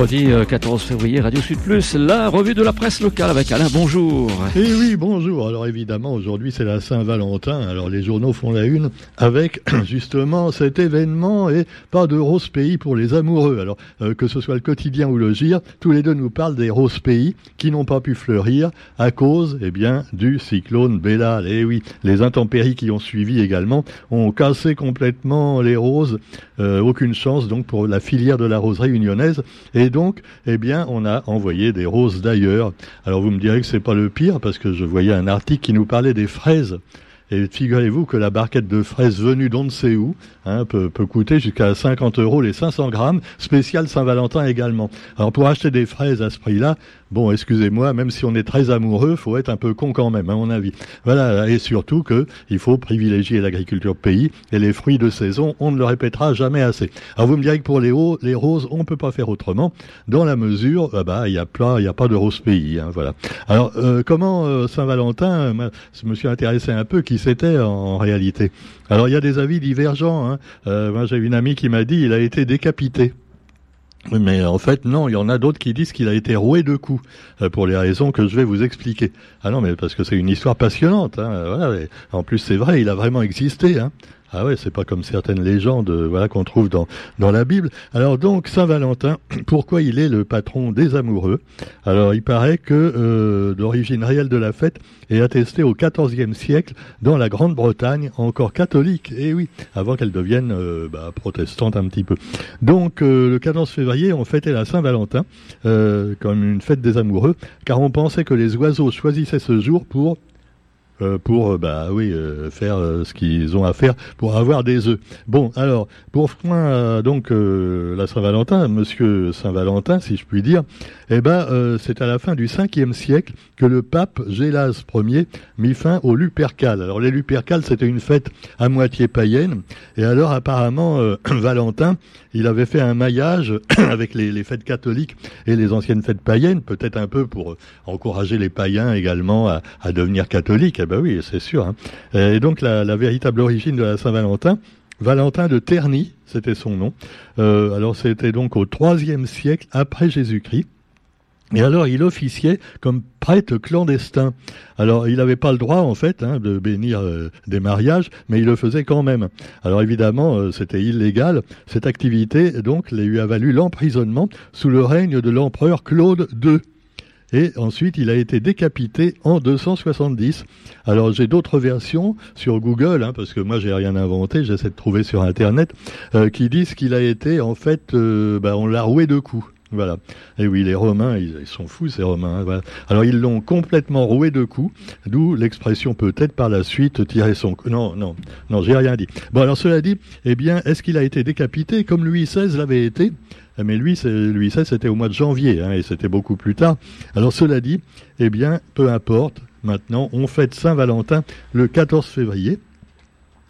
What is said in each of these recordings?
mercredi 14 euh, février, Radio Sud Plus, la revue de la presse locale avec Alain. Bonjour. Eh oui, bonjour. Alors évidemment, aujourd'hui c'est la Saint-Valentin. Alors les journaux font la une avec justement cet événement et pas de rose pays pour les amoureux. Alors euh, que ce soit le quotidien ou le gire, tous les deux nous parlent des roses pays qui n'ont pas pu fleurir à cause, eh bien, du cyclone Bellal. Eh oui, les intempéries qui ont suivi également ont cassé complètement les roses. Euh, aucune chance donc pour la filière de la roserie unionnaise. Et donc, eh bien, on a envoyé des roses d'ailleurs. Alors vous me direz que c'est pas le pire parce que je voyais un article qui nous parlait des fraises. Et figurez-vous que la barquette de fraises venue d'on ne sait où hein, peut, peut, coûter jusqu'à 50 euros les 500 grammes, spécial Saint-Valentin également. Alors pour acheter des fraises à ce prix-là, bon, excusez-moi, même si on est très amoureux, faut être un peu con quand même, à mon avis. Voilà, et surtout que il faut privilégier l'agriculture pays et les fruits de saison, on ne le répétera jamais assez. Alors vous me direz que pour les, hauts, les roses, on peut pas faire autrement, dans la mesure, ah bah, il y a pas, a pas de rose pays, hein, voilà. Alors euh, comment euh, Saint-Valentin, je me suis intéressé un peu qui c'était en, réalité. Alors il y a des avis divergents. Hein. Euh, moi j'ai une amie qui m'a dit il a été décapité. Mais en fait, non, il y en a d'autres qui disent qu'il a été roué de coups, euh, pour les raisons que je vais vous expliquer. Ah non, mais parce que c'est une histoire passionnante. Hein, en plus, c'est vrai, il a vraiment existé. Hein. Ah ouais, c'est pas comme certaines légendes voilà qu'on trouve dans la Bible. Alors donc Saint Valentin, pourquoi il est le patron des amoureux? Alors il paraît que euh, l'origine réelle de la fête est attestée au XIVe siècle dans la Grande-Bretagne, encore catholique. Et eh oui, avant qu'elle devienne euh, bah, protestante un petit peu. Donc euh, le 14 février, on fêtait la Saint Valentin euh, comme une fête des amoureux, car on pensait que les oiseaux choisissaient ce jour pour euh, pour euh, bah oui euh, faire ce qu'ils ont à faire pour avoir des œufs. Bon, alors pour point donc la Saint-Valentin, Monsieur Saint-Valentin, si je puis dire, eh ben c'est à la fin du 5e siècle que le pape Gélas Ier mit fin au Lupercal. Alors les Lupercales, c'était une fête à moitié païenne, et alors apparemment Valentin, il avait fait un maillage avec les, les, fêtes catholiques et les anciennes fêtes païennes, peut-être un peu pour encourager les païens également à, à devenir catholiques bah oui, c'est sûr. Hein. Et donc la, véritable origine de la Saint-Valentin, Valentin de Terny, c'était son nom. Euh, alors c'était donc au IIIe siècle après Jésus-Christ. Et alors, il officiait comme prêtre clandestin. Alors, il n'avait pas le droit, en fait, hein, de bénir euh, des mariages, mais il le faisait quand même. Alors, évidemment, euh, c'était illégal. Cette activité, donc, lui a valu l'emprisonnement sous le règne de l'empereur Claude II. Et ensuite, il a été décapité en 270. Alors, j'ai d'autres versions sur Google, hein, parce que moi, j'ai rien inventé, j'essaie de trouver sur Internet, euh, qui disent qu'il a été, en fait, euh, bah, on l'a roué de coups. Voilà. Et oui, les Romains, ils, sont fous, ces Romains. Hein, alors, ils l'ont complètement roué de coups, d'où l'expression peut-être par la suite tirer son... Non, non, non, j'ai rien dit. Bon, alors, cela dit, eh bien, est-ce qu'il a été décapité? Comme Louis XVI l'avait été mais lui, lui ça, c'était au mois de janvier, hein, et c'était beaucoup plus tard. Alors cela dit, eh bien, peu importe, maintenant, on fête Saint-Valentin le 14 février.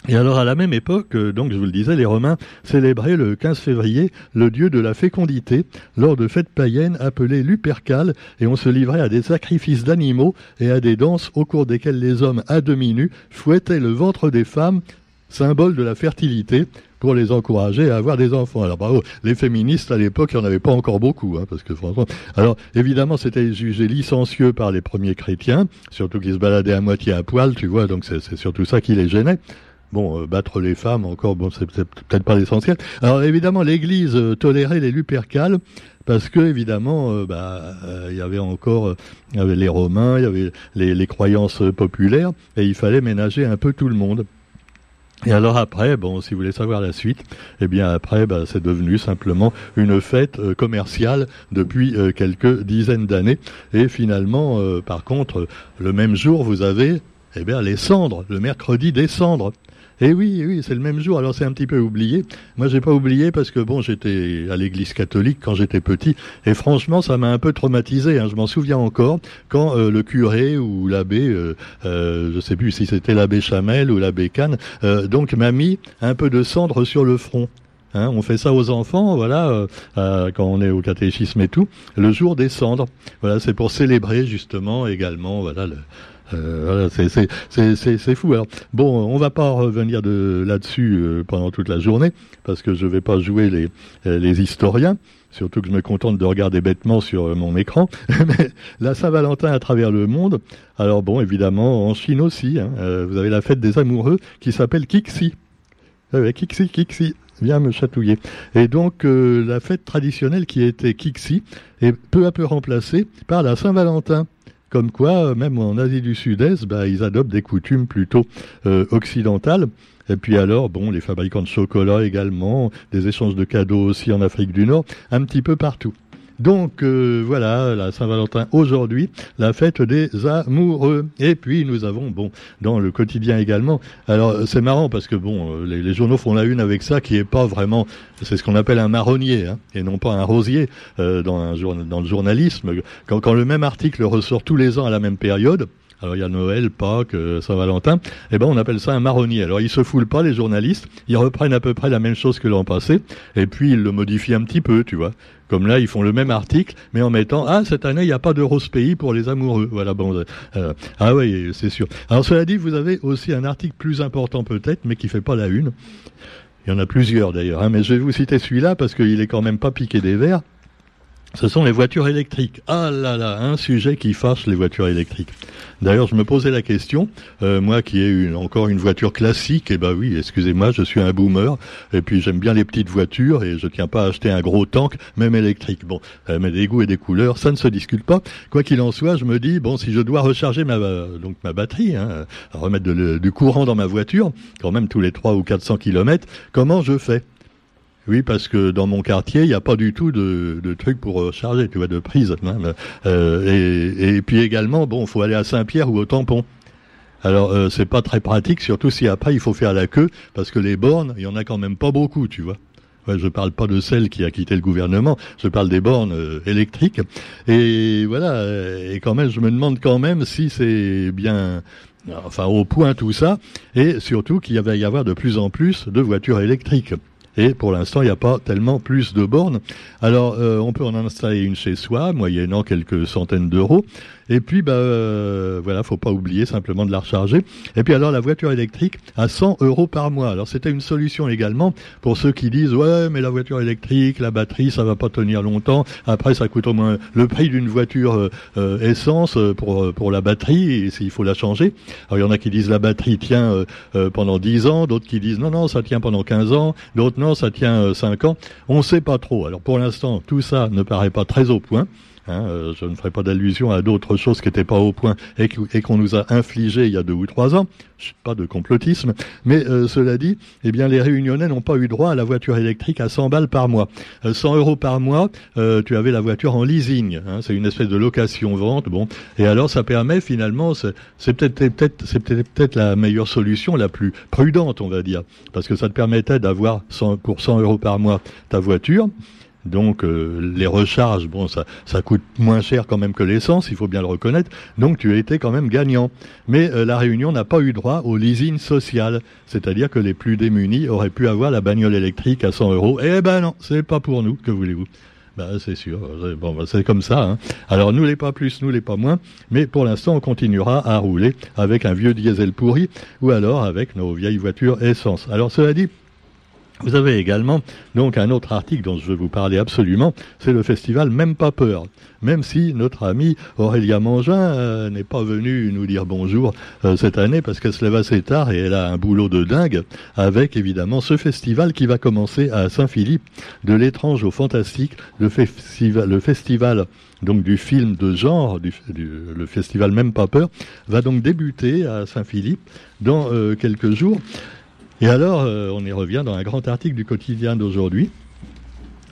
Et alors à la même époque, euh, donc je vous le disais, les Romains célébraient le 15 février le dieu de la fécondité lors de fêtes païennes appelées Lupercales et on se livrait à des sacrifices d'animaux et à des danses au cours desquelles les hommes à demi nus fouettaient le ventre des femmes, symbole de la fertilité, pour les encourager à avoir des enfants. Alors bravo, les féministes à l'époque, il n'y en avait pas encore beaucoup, hein, parce que franchement. Alors évidemment, c'était jugé licencieux par les premiers chrétiens, surtout qu'ils se baladaient à moitié à poil, tu vois, donc c'est surtout ça qui les gênait. Bon, euh, battre les femmes encore, bon, c'est peut-être pas l'essentiel. Alors évidemment, l'Église euh, tolérait les lupercales parce que évidemment, euh, bah, il y avait encore, y avait les Romains, il y avait les croyances populaires, et il fallait ménager un peu tout le monde. Et alors après, bon, si vous voulez savoir la suite, eh bien après, bah, c'est devenu simplement une fête euh, commerciale depuis euh, quelques dizaines d'années. Et finalement, euh, par contre, le même jour, vous avez, eh bien, les cendres, le mercredi des cendres. Et oui, oui, c'est le même jour. Alors c'est un petit peu oublié. Moi, j'ai pas oublié parce que bon, j'étais à l'église catholique quand j'étais petit, et franchement, ça m'a un peu traumatisé. Hein. Je m'en souviens encore quand euh, le curé ou l'abbé, euh, euh, je sais plus si c'était l'abbé Chamel ou l'abbé Cannes, euh, donc m'a mis un peu de cendre sur le front. Hein, on fait ça aux enfants, voilà, quand on est au catéchisme et tout, le jour des cendres. Voilà, c'est pour célébrer justement également, voilà, le, Euh, c'est fou. Alors, bon, on va pas revenir de là-dessus euh, pendant toute la journée, parce que je vais pas jouer les, euh, les historiens, surtout que je me contente de regarder bêtement sur mon écran. Mais la Saint-Valentin à travers le monde, alors bon, évidemment, en Chine aussi, hein, vous avez la fête des amoureux qui s'appelle Kixi. Kixi, Kixi viens me chatouiller. Et donc la fête traditionnelle qui était Kixi est peu à peu remplacée par la Saint-Valentin. Comme quoi, même en Asie du Sud-Est, bah, ils adoptent des coutumes plutôt euh, occidentales. Et puis alors, bon, les fabricants de chocolat également, des échanges de cadeaux aussi en Afrique du Nord, un petit peu partout. Donc euh, voilà, la Saint-Valentin aujourd'hui, la fête des amoureux. Et puis nous avons, bon, dans le quotidien également. Alors c'est marrant parce que bon, euh, les, journaux font la une avec ça qui est pas vraiment, c'est ce qu'on appelle un marronnier, hein, et non pas un rosier euh, dans, un dans le journalisme. Quand le même article ressort tous les ans à la même période, alors il y a Noël, Pâques, Saint-Valentin, eh ben on appelle ça un marronnier. Alors ils se foulent pas les journalistes, ils reprennent à peu près la même chose que l'an passé, et puis ils le modifient un petit peu, tu vois. Comme là, ils font le même article, mais en mettant ah cette année il n'y a pas de rose pays pour les amoureux. Voilà bon. Euh, euh, ah oui, c'est sûr. Alors cela dit, vous avez aussi un article plus important peut-être, mais qui fait pas la une. Il y en a plusieurs d'ailleurs, hein, mais je vais vous citer celui-là parce qu'il est quand même pas piqué des verres. Ce sont les voitures électriques. Ah là là, un sujet qui fâche les voitures électriques. D'ailleurs, je me posais la question, euh, moi qui ai encore une voiture classique, et eh ben oui, excusez-moi, je suis un boomer, et puis j'aime bien les petites voitures, et je tiens pas à acheter un gros tank, même électrique. Bon, euh, mais des goûts et des couleurs, ça ne se discute pas. Quoi qu'il en soit, je me dis, bon, si je dois recharger ma, donc ma batterie, hein, remettre du courant dans ma voiture, quand même tous les 3 ou 400 kilomètres, comment je fais? Oui, parce que dans mon quartier, il n'y a pas du tout de, de trucs pour euh, charger, tu vois, de prise. Hein, euh, et, puis également, bon, faut aller à Saint-Pierre ou au Tampon. Alors euh, c'est pas très pratique, surtout si après il faut faire la queue, parce que les bornes, il y en a quand même pas beaucoup, tu vois. Ouais, je parle pas de celle qui a quitté le gouvernement, je parle des bornes euh, électriques. Et voilà, et quand même, je me demande quand même si c'est bien, enfin au point tout ça, et surtout qu'il va y avoir de plus en plus de voitures électriques. Et pour l'instant, il n'y a pas tellement plus de bornes. Alors, euh, on peut en installer une chez soi, moyennant quelques centaines d'euros. Et puis, bah, euh, voilà, faut pas oublier simplement de la recharger. Et puis alors, la voiture électrique à 100 euros par mois. Alors, c'était une solution également pour ceux qui disent ouais, mais la voiture électrique, la batterie, ça va pas tenir longtemps. Après, ça coûte au moins le prix d'une voiture euh, euh, essence pour pour la batterie s'il faut la changer. Alors, il y en a qui disent la batterie tient pendant 10 ans, d'autres qui disent non non, ça tient pendant 15 ans, d'autres non, ça tient 5 ans. On sait pas trop. Alors, pour l'instant, tout ça ne paraît pas très au point. Hein, euh, je ne ferai pas d'allusion à d'autres choses qui n'étaient pas au point et, qu'on nous a infligées il y a deux ou trois ans. Pas de complotisme, mais euh, cela dit, eh bien les Réunionnais n'ont pas eu droit à la voiture électrique à 100 balles par mois. 100 euh, euros par mois, tu avais la voiture en leasing. Hein, c'est une espèce de location-vente. Bon, et alors ça permet finalement, c'est peut-être c'est peut-être la meilleure solution, la plus prudente, on va dire, parce que ça te permettait d'avoir pour 100 euros par mois ta voiture. Donc euh, les recharges, bon, ça, ça coûte moins cher quand même que l'essence, il faut bien le reconnaître. Donc tu as été quand même gagnant. Mais euh, la Réunion n'a pas eu droit au leasing social, c'est-à-dire que les plus démunis auraient pu avoir la bagnole électrique à 100 euros. Eh ben non, c'est pas pour nous. Que voulez-vous? Ben, c'est sûr. Bon, ben, c'est comme ça. Hein. Alors nous les pas plus, nous les pas moins. Mais pour l'instant, on continuera à rouler avec un vieux diesel pourri ou alors avec nos vieilles voitures essence. Alors cela dit, vous avez également donc un autre article dont je veux vous parler absolument, c'est le festival Même pas peur. Même si notre amie Aurélia Mangin euh, n'est pas venue nous dire bonjour euh, cette année parce qu'elle se lève assez tard et elle a un boulot de dingue avec évidemment ce festival qui va commencer à Saint-Philippe, de l'étrange au fantastique, le festival, le festival donc du film de genre, du, le festival Même pas peur, va donc débuter à Saint-Philippe dans euh, quelques jours. Et alors, euh, on y revient dans un grand article du quotidien d'aujourd'hui,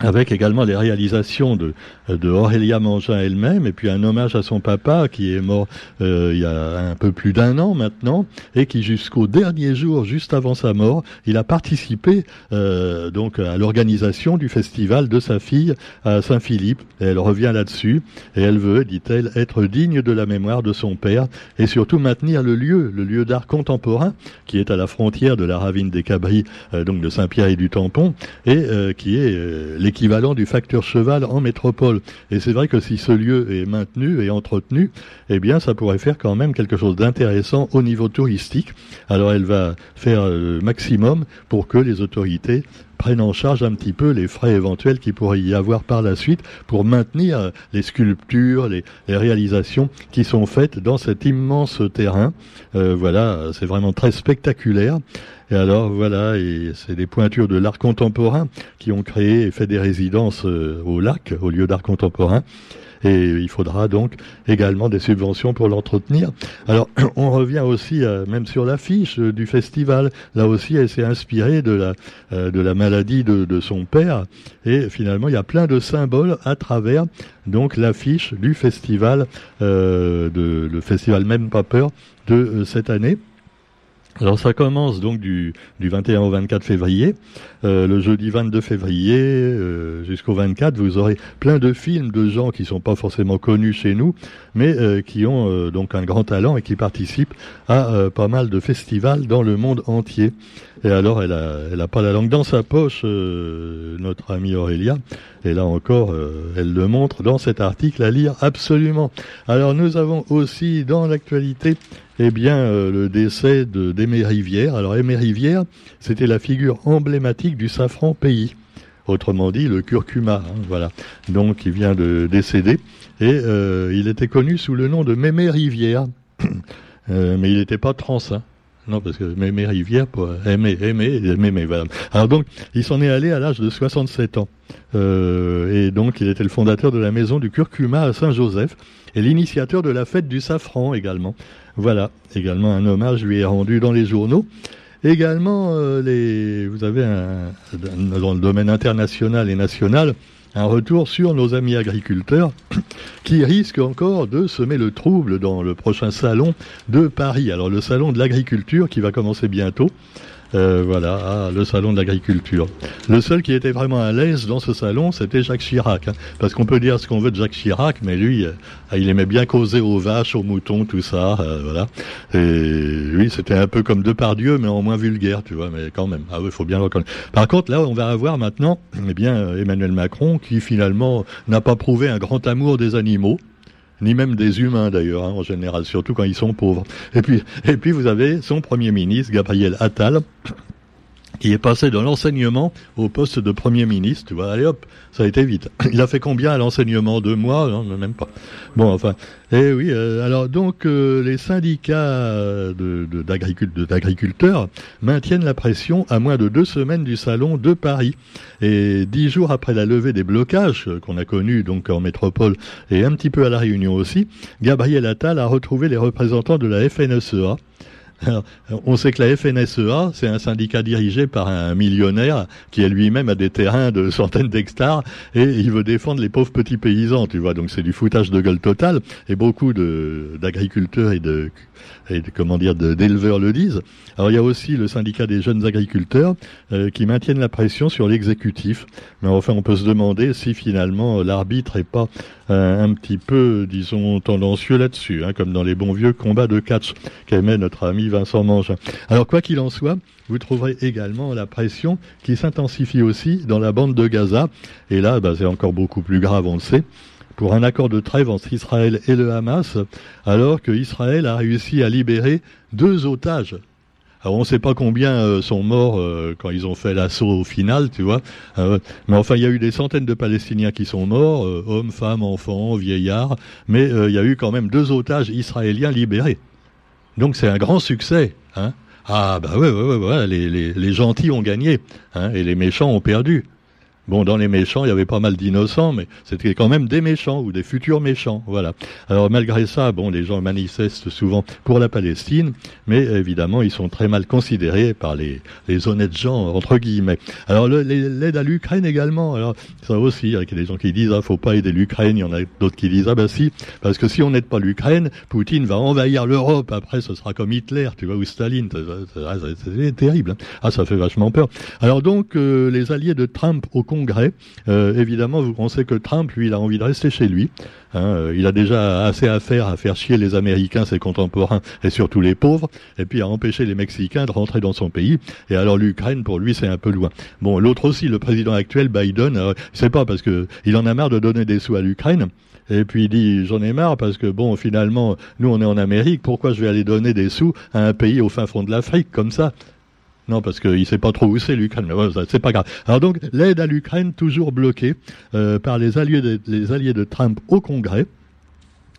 avec également les réalisations de, de Aurélia Mangin elle-même, et puis un hommage à son papa qui est mort euh, il y a un peu plus d'un an maintenant, et qui jusqu'au dernier jour, juste avant sa mort, il a participé euh, donc à l'organisation du festival de sa fille à Saint-Philippe. elle revient là-dessus, et elle veut, dit-elle, être digne de la mémoire de son père, et surtout maintenir le lieu, le lieu d'art contemporain, qui est à la frontière de la ravine des Cabris, euh, donc de Saint-Pierre et du Tampon, et qui est l'équivalent du facteur cheval en métropole. Et c'est vrai que si ce lieu est maintenu et entretenu, eh bien, ça pourrait faire quand même quelque chose d'intéressant au niveau touristique. Alors, elle va faire le maximum pour que les autorités prennent en charge un petit peu les frais éventuels qu'il pourrait y avoir par la suite pour maintenir les sculptures, les, réalisations qui sont faites dans cet immense terrain. Euh, voilà, c'est vraiment très spectaculaire. Et alors voilà, et c'est des pointures de l'art contemporain qui ont créé et fait des résidences euh, au lac, au lieu d'art contemporain et il faudra donc également des subventions pour l'entretenir. Alors on revient aussi euh, même sur l'affiche du festival. Là aussi, elle s'est inspirée de la euh, maladie de, son père et finalement il y a plein de symboles à travers donc l'affiche du festival euh, de le festival même pas peur de cette année. Alors ça commence donc du, du 21 au 24 février. Euh, le jeudi 22 février euh, jusqu'au 24, vous aurez plein de films de gens qui sont pas forcément connus chez nous, mais euh, qui ont donc un grand talent et qui participent à pas mal de festivals dans le monde entier. Et alors, elle a, elle a pas la langue dans sa poche, notre amie Aurélia. Et là encore, elle le montre dans cet article à lire absolument. Alors, nous avons aussi dans l'actualité eh bien, euh, le décès d'Aimé Rivière. Alors, Aimé Rivière, c'était la figure emblématique du safran pays. Autrement dit, le curcuma, hein, voilà. Donc, il vient de décéder. Et euh, il était connu sous le nom de Mémé Rivière. euh, mais il n'était pas trans, hein. Non, parce que Mémé Rivière, pour aimer, aimer, aimer, voilà. Alors donc, il s'en est allé à l'âge de 67 ans. Euh, et donc, il était le fondateur de la maison du curcuma à Saint-Joseph et l'initiateur de la fête du safran également. Voilà, également un hommage lui est rendu dans les journaux. Également, euh, les, vous avez un, dans le domaine international et national un retour sur nos amis agriculteurs qui risquent encore de semer le trouble dans le prochain salon de Paris. Alors le salon de l'agriculture qui va commencer bientôt. Euh, voilà, ah, le salon de l'agriculture. Le seul qui était vraiment à l'aise dans ce salon, c'était Jacques Chirac. Hein. parce qu'on peut dire ce qu'on veut de Jacques Chirac, mais lui, euh, il aimait bien causer aux vaches, aux moutons, tout ça. Euh, voilà. Et lui, c'était un peu comme Depardieu, mais en moins vulgaire, tu vois. Mais quand même, ah oui, faut bien le reconnaître. Par contre, là, on va avoir maintenant, eh bien, Emmanuel Macron, qui finalement n'a pas prouvé un grand amour des animaux ni même des humains d'ailleurs, hein, en général, surtout quand ils sont pauvres. Et puis, et puis vous avez son premier ministre, Gabriel Attal, qui est passé de l'enseignement au poste de Premier ministre. Tu vois, allez hop, ça a été vite. Il a fait combien à l'enseignement? Deux mois? Non, même pas. Bon, enfin, eh oui. Euh, alors donc, euh, les syndicats d'agriculteurs maintiennent la pression à moins de deux semaines du salon de Paris. Et dix jours après la levée des blocages euh, qu'on a connus donc en métropole et un petit peu à la Réunion aussi, Gabriel Attal a retrouvé les représentants de la FNSEA on sait que la FNSEA, c'est un syndicat dirigé par un millionnaire qui est lui-même à des terrains de centaines d'hectares et il veut défendre les pauvres petits paysans, tu vois. Donc c'est du foutage de gueule total et beaucoup d'agriculteurs et de et comment dire d'éleveurs le disent. Alors il y a aussi le syndicat des jeunes agriculteurs euh, qui maintiennent la pression sur l'exécutif. Mais enfin, on peut se demander si finalement l'arbitre est pas euh, un petit peu, disons, tendancieux là-dessus, hein, comme dans les bons vieux combats de catch qu'aimait notre ami Vincent Mangin. Alors quoi qu'il en soit, vous trouverez également la pression qui s'intensifie aussi dans la bande de Gaza. Et là, bah, c'est encore beaucoup plus grave, on le sait pour un accord de trêve entre Israël et le Hamas, alors que Israël a réussi à libérer deux otages. Alors on ne sait pas combien euh, sont morts euh, quand ils ont fait l'assaut au final, tu vois. Euh, mais enfin, il y a eu des centaines de Palestiniens qui sont morts, hommes, femmes, enfants, vieillards. Mais il y a eu quand même deux otages israéliens libérés. Donc c'est un grand succès. Hein ah bah ouais, ouais, ouais, les, les, gentils ont gagné hein, et les méchants ont perdu. Bon, dans les méchants, il y avait pas mal d'innocents, mais c'était quand même des méchants ou des futurs méchants. Voilà. Alors malgré ça, bon, les gens manifestent souvent pour la Palestine, mais évidemment, ils sont très mal considérés par les, les honnêtes gens entre guillemets. Alors l'aide à l'Ukraine également. Alors ça aussi, il y a des gens qui disent ah faut pas aider l'Ukraine. Il y en a d'autres qui disent ah bah si, parce que si on n'aide pas l'Ukraine, Poutine va envahir l'Europe. Après, ce sera comme Hitler, tu vois, ou Staline. C'est terrible. Hein. Ah, ça fait vachement peur. Alors donc, euh, les alliés de Trump au. Évidemment, on sait que Trump, lui, il a envie de rester chez lui. Hein, il a déjà assez à faire à faire chier les Américains, ses contemporains, et surtout les pauvres, et puis à empêcher les Mexicains de rentrer dans son pays. Et alors l'Ukraine, pour lui, c'est un peu loin. Bon, l'autre aussi, le président actuel, Biden, euh, je sais pas parce que il en a marre de donner des sous à l'Ukraine. Et puis il dit j'en ai marre parce que bon finalement nous on est en Amérique, pourquoi je vais aller donner des sous à un pays au fin fond de l'Afrique comme ça? Non, parce qu'il sait pas trop où c'est l'Ukraine. C'est pas grave. Alors donc, l'aide à l'Ukraine toujours bloquée euh, par les alliés, de, les alliés de Trump au Congrès.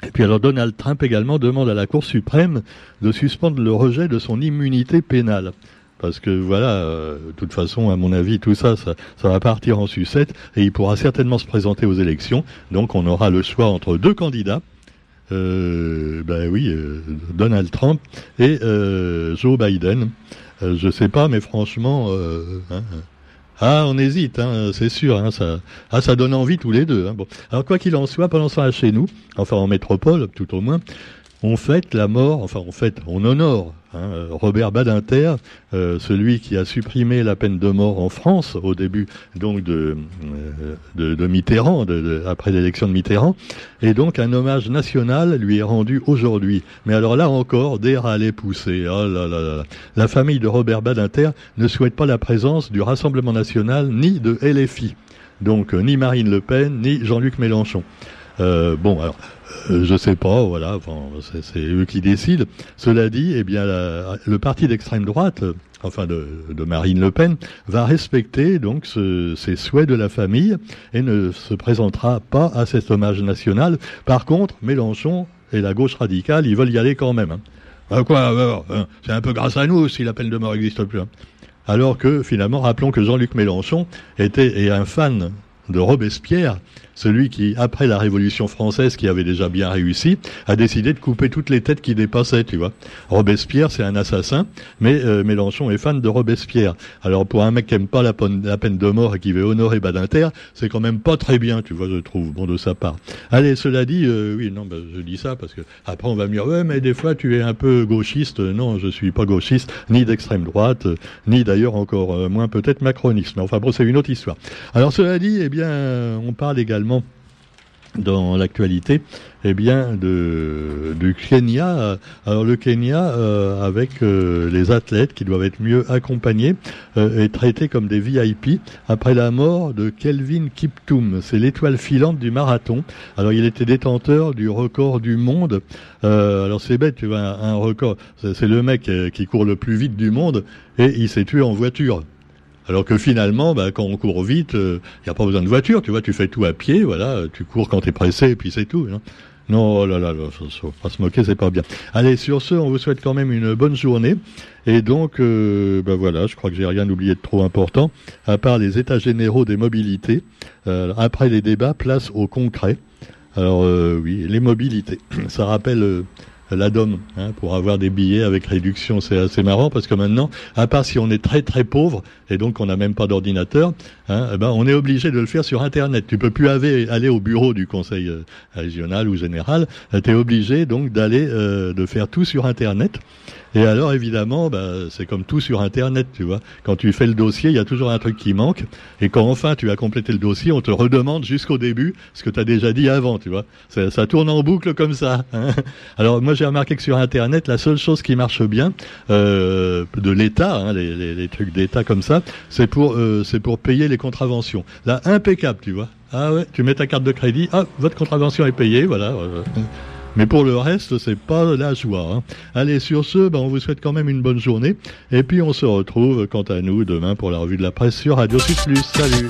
Et puis alors Donald Trump également demande à la Cour suprême de suspendre le rejet de son immunité pénale parce que voilà, euh, de toute façon, à mon avis, tout ça, ça, va partir en sucette et il pourra certainement se présenter aux élections. Donc on aura le choix entre deux candidats. Euh, ben oui, Donald Trump et Joe Biden. Je sais pas, mais franchement, hein, ah, on hésite, hein, c'est sûr. Hein, ça, ah, ça donne envie tous les deux. Hein, bon. Alors quoi qu'il en soit, pendant ce temps chez nous, enfin en métropole, tout au moins, on fête la mort, enfin on fête, on honore hein, Robert Badinter, euh, celui qui a supprimé la peine de mort en France au début donc de, euh, Mitterrand, après l'élection de Mitterrand, et donc un hommage national lui est rendu aujourd'hui. Mais alors là encore, des râles poussés. Oh là là là. La famille de Robert Badinter ne souhaite pas la présence du Rassemblement national ni de LFI, donc euh, ni Marine Le Pen ni Jean-Luc Mélenchon. Euh, bon, alors, euh, je sais pas, voilà, c'est eux qui décident. Cela dit, eh bien, le parti d'extrême droite, enfin de, Marine Le Pen, va respecter donc ces souhaits de la famille et ne se présentera pas à cet hommage national. Par contre, Mélenchon et la gauche radicale, ils veulent y aller quand même. Hein. Ah, hein, c'est un peu grâce à nous si la peine de mort n'existe plus. Hein. Alors que finalement, rappelons que Jean-Luc Mélenchon était un fan de Robespierre, celui qui, après la Révolution française, qui avait déjà bien réussi, a décidé de couper toutes les têtes qui dépassaient, tu vois. Robespierre, c'est un assassin, mais euh, Mélenchon est fan de Robespierre. Alors pour un mec qui aime pas la, peine, de mort et qui veut honorer Badinter, c'est quand même pas très bien, tu vois, je trouve, bon de sa part. Allez, cela dit, euh, oui, non, ben, je dis ça parce que après on va me dire, ouais, mais des fois tu es un peu gauchiste. Non, je suis pas gauchiste, ni d'extrême droite, ni d'ailleurs encore euh, moins peut-être macroniste. Mais enfin bon, c'est une autre histoire. Alors cela dit, eh bien, on parle également dans l'actualité, eh du Kenya. Alors le Kenya, euh, avec euh, les athlètes qui doivent être mieux accompagnés euh, et traités comme des VIP après la mort de Kelvin Kiptoum. C'est l'étoile filante du marathon. Alors il était détenteur du record du monde. alors c'est bête, tu vois, un record. C'est le mec qui court le plus vite du monde et il s'est tué en voiture. Alors que finalement, bah, quand on court vite, il euh, n'y a pas besoin de voiture, tu vois, tu fais tout à pied, voilà, tu cours quand tu es pressé, et puis c'est tout. Hein. Non, oh là là, là faut pas se moquer, c'est pas bien. Allez, sur ce, on vous souhaite quand même une bonne journée. Et donc, euh, bah voilà, je crois que j'ai rien oublié de trop important, à part les états généraux des mobilités. Euh, après les débats, place au concret. Alors oui, les mobilités. Ça rappelle l'ADOM hein, pour avoir des billets avec réduction. C'est assez marrant parce que maintenant, à part si on est très très pauvre et donc on n'a même pas d'ordinateur, hein, eh ben on est obligé de le faire sur Internet. Tu peux plus aller au bureau du conseil euh, régional ou général. Tu es obligé donc d'aller euh, de faire tout sur Internet. Et alors, évidemment, bah, c'est comme tout sur Internet, tu vois. Quand tu fais le dossier, il y a toujours un truc qui manque. Et quand enfin tu as complété le dossier, on te redemande jusqu'au début ce que tu as déjà dit avant, tu vois. Ça, ça tourne en boucle comme ça. Hein. alors, moi, j'ai remarqué que sur Internet, la seule chose qui marche bien euh, de l'État, hein, les, les, les, trucs d'État comme ça, c'est pour, euh, c'est pour payer les contraventions. Là, impeccable, tu vois. Ah ouais, tu mets ta carte de crédit, ah, votre contravention est payée, voilà. Mais pour le reste, c'est pas la joie. Hein. Allez, sur ce, ben, on vous souhaite quand même une bonne journée. Et puis on se retrouve, quant à nous, demain pour la revue de la presse sur Radio Sud Plus. Salut